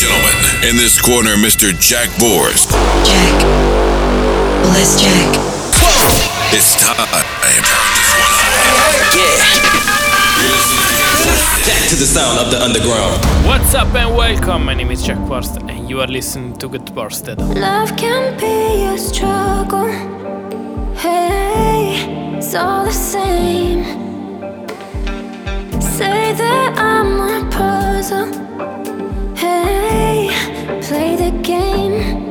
gentlemen, in this corner, Mr. Jack Borst. Jack. Bless Jack. It's time. Yeah. Back to the sound of the underground. What's up and welcome? My name is Jack Borst, and you are listening to Get Borsted. Love can be a struggle. Hey, it's all the same. Say that I'm a puzzle. Hey, play the game.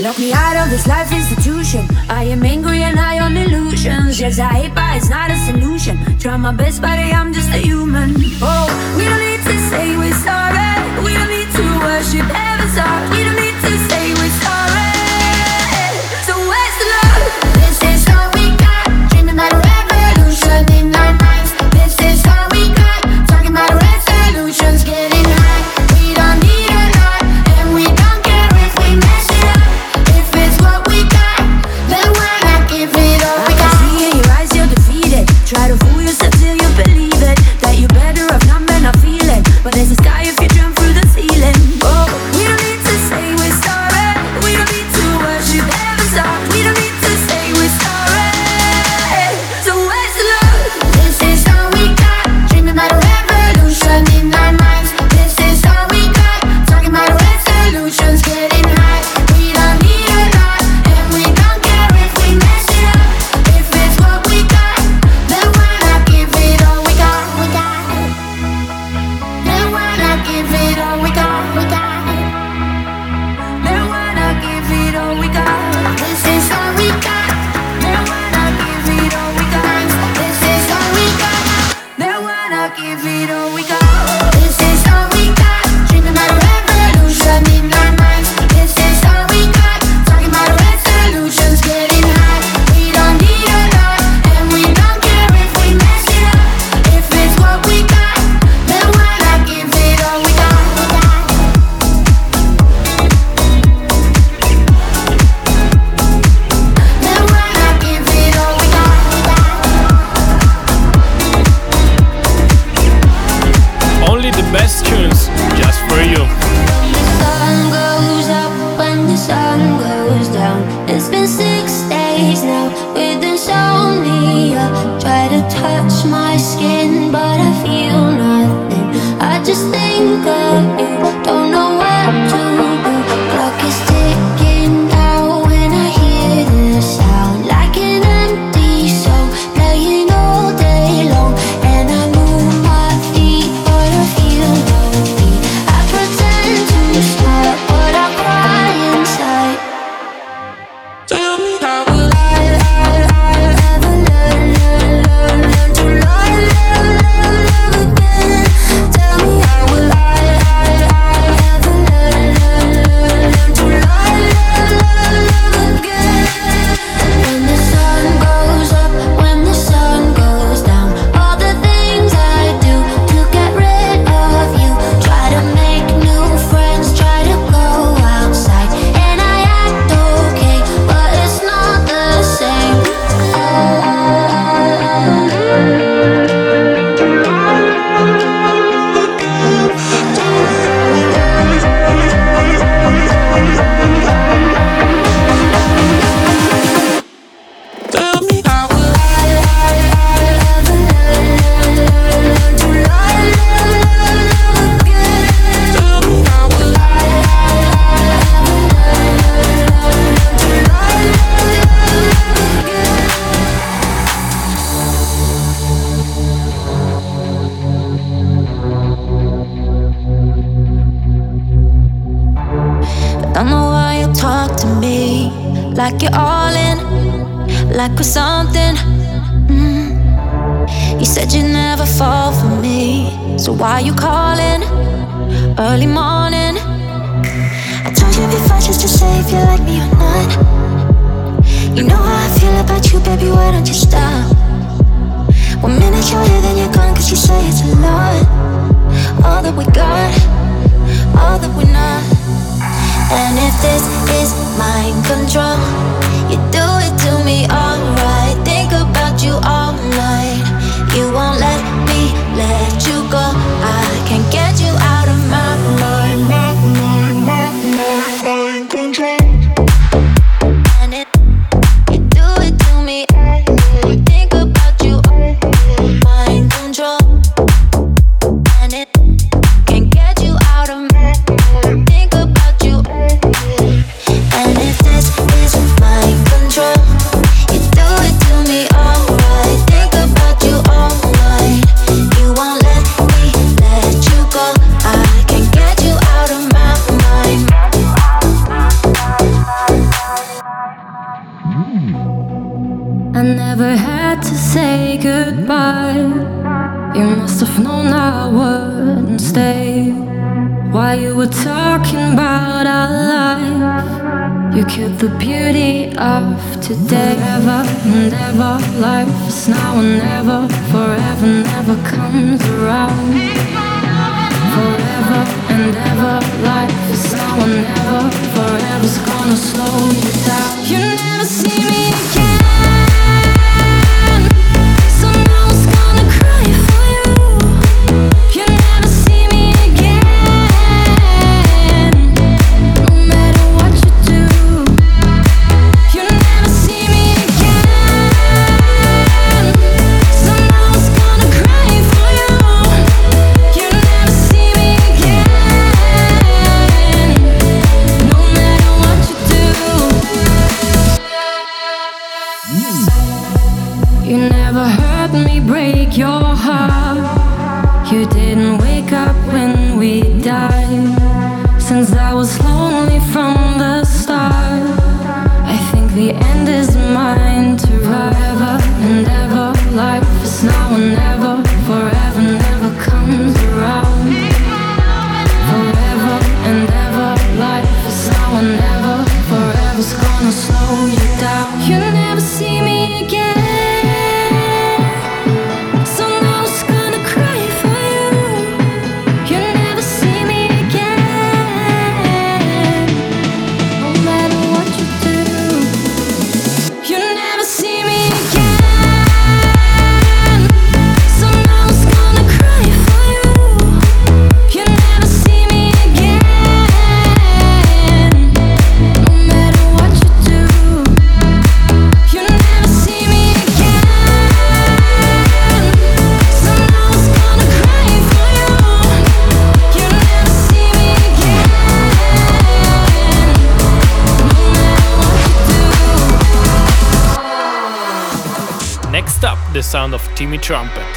Lock me out of this life institution. I am angry and I on illusions. Yes, I hate, but it's not a solution. Try my best, but I'm just a human. Oh, we don't need to say we're sorry. We don't need to worship heaven's heart. We don't need to say me like you're all in, like we're something. Mm. You said you never fall for me, so why you calling early morning? I told you before just to say if you like me or not. You know how I feel about you, baby. Why don't you stop? One minute you're here, then you're gone, cause you say it's a lot. All that we got, all that we're not. And if this is mind control, you do it to me alright. Think about you all night. You won't let me let you go. I can't get you out. never Life is now or never Forever never comes around. Forever and ever Life is now or never Forever's gonna slow you down. You never see me again. Timmy Trumpet.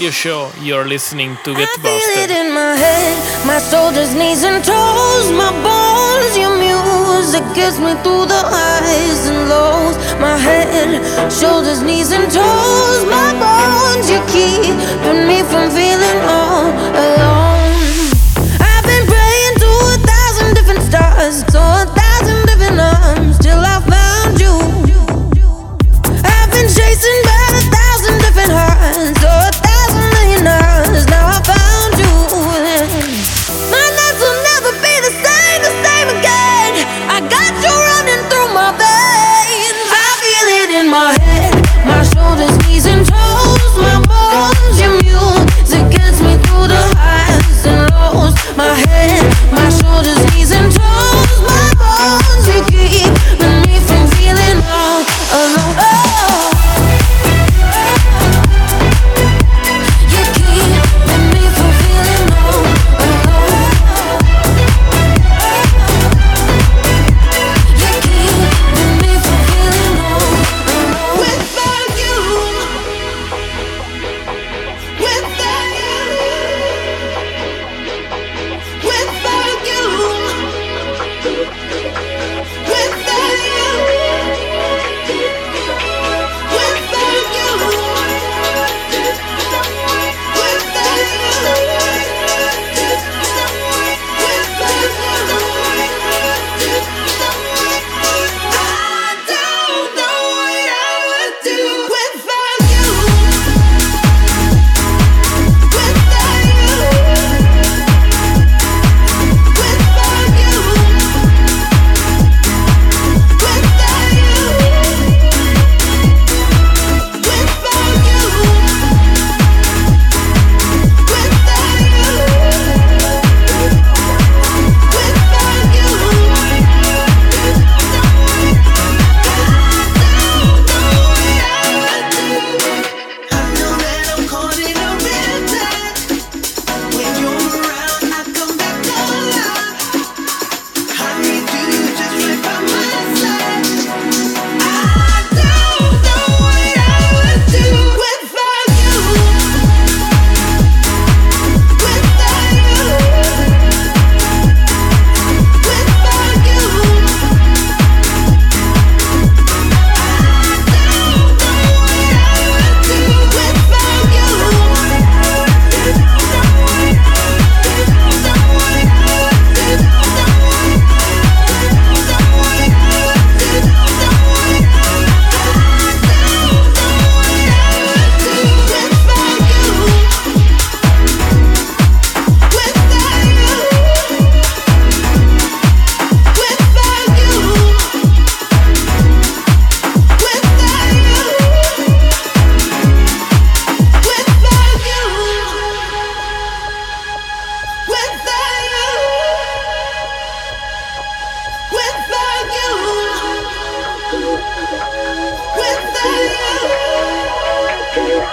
radio show. You're listening to Get I Busted. In my head, my shoulders, knees, and toes, my bones. Your music gets me through the highs and lows. My head, shoulders, knees, and toes, my bones. you keep keeping me from feeling all alone.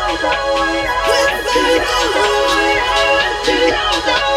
With final, with final,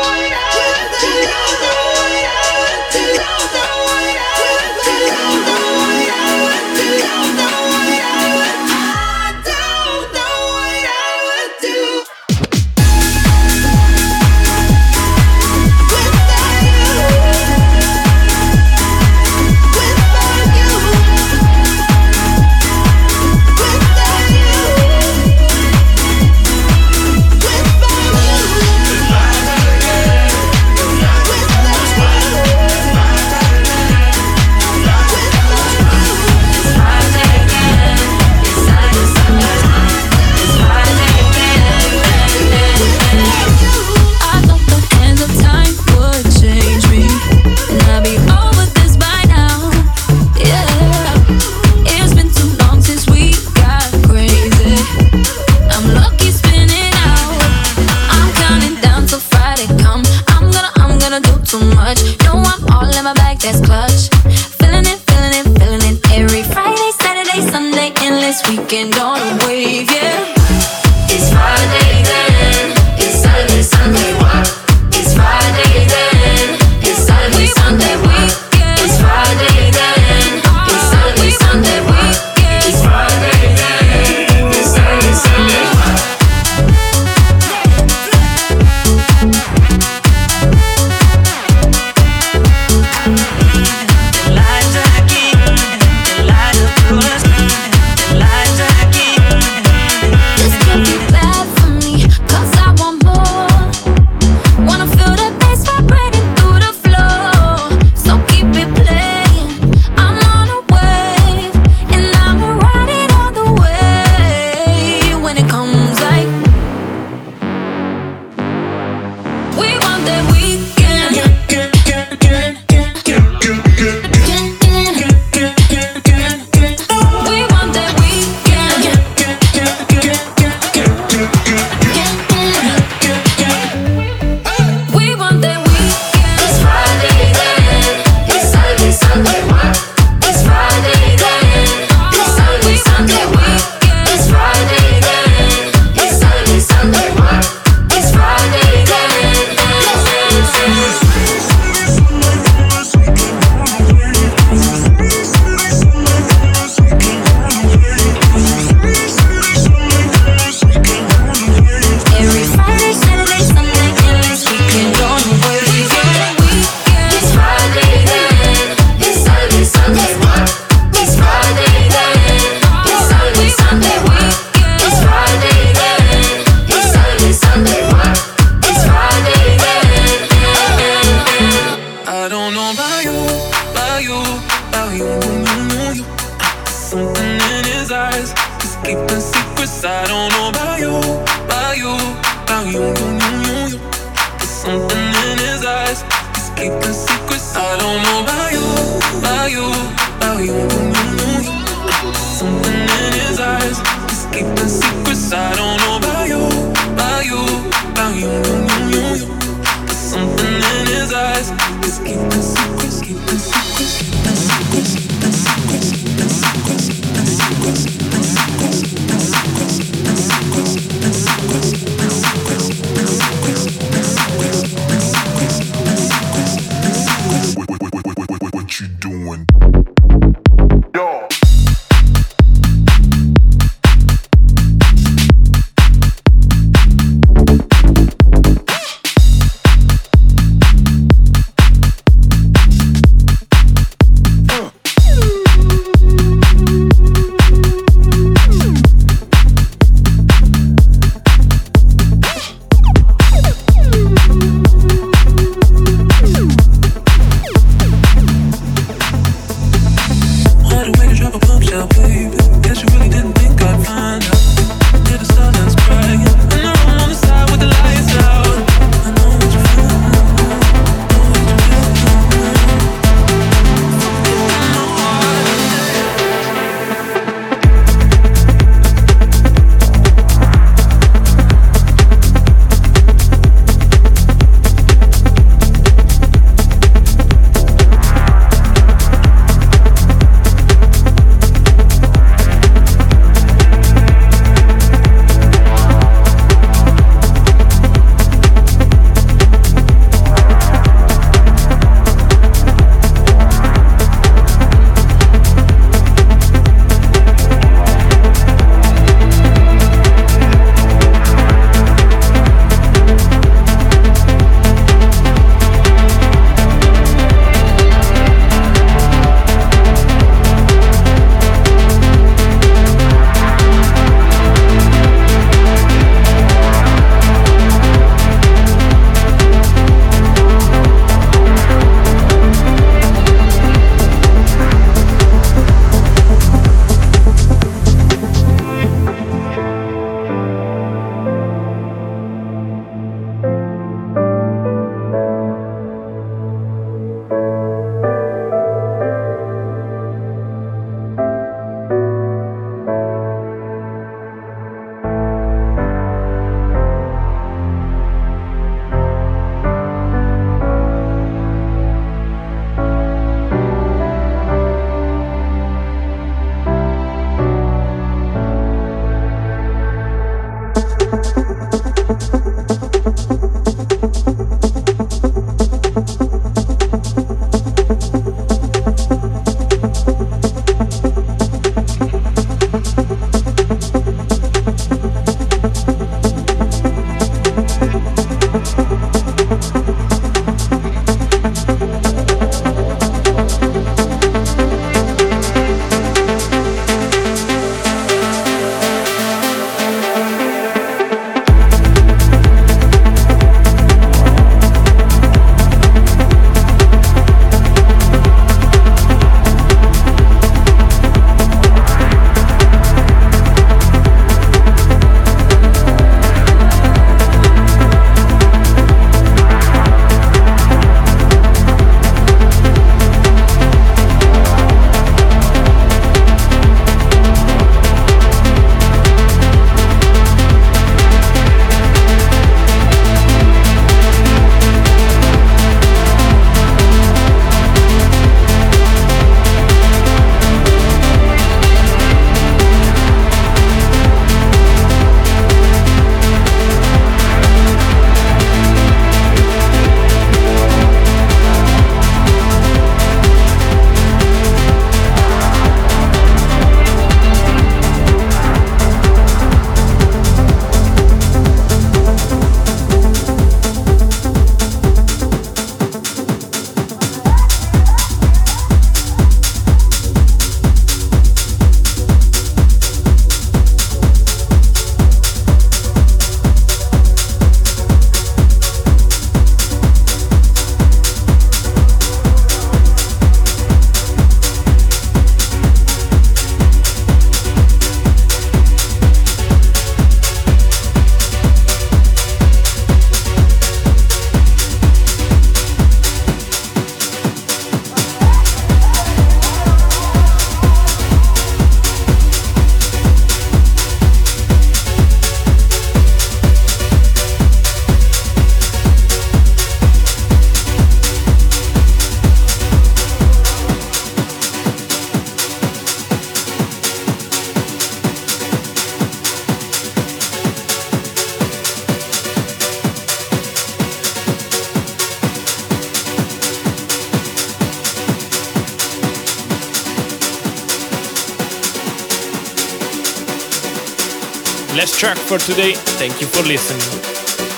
for today. Thank you for listening.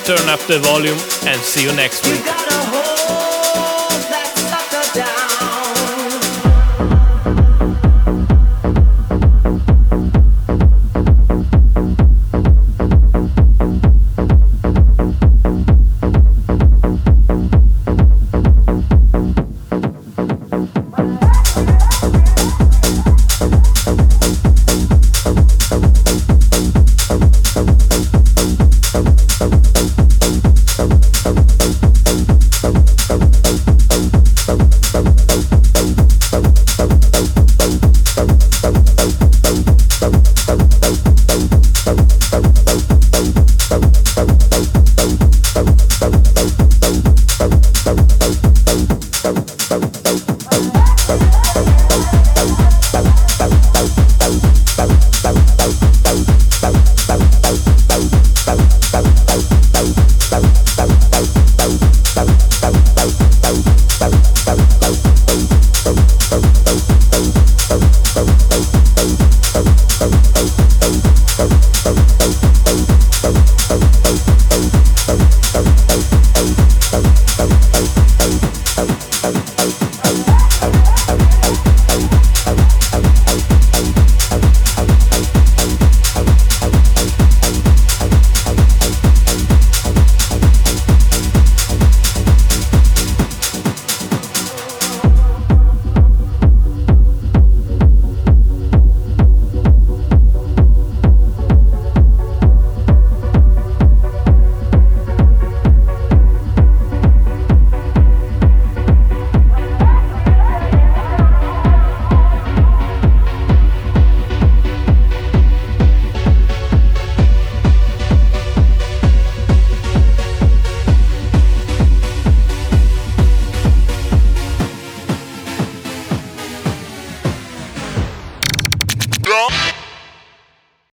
Turn up the volume and see you next week.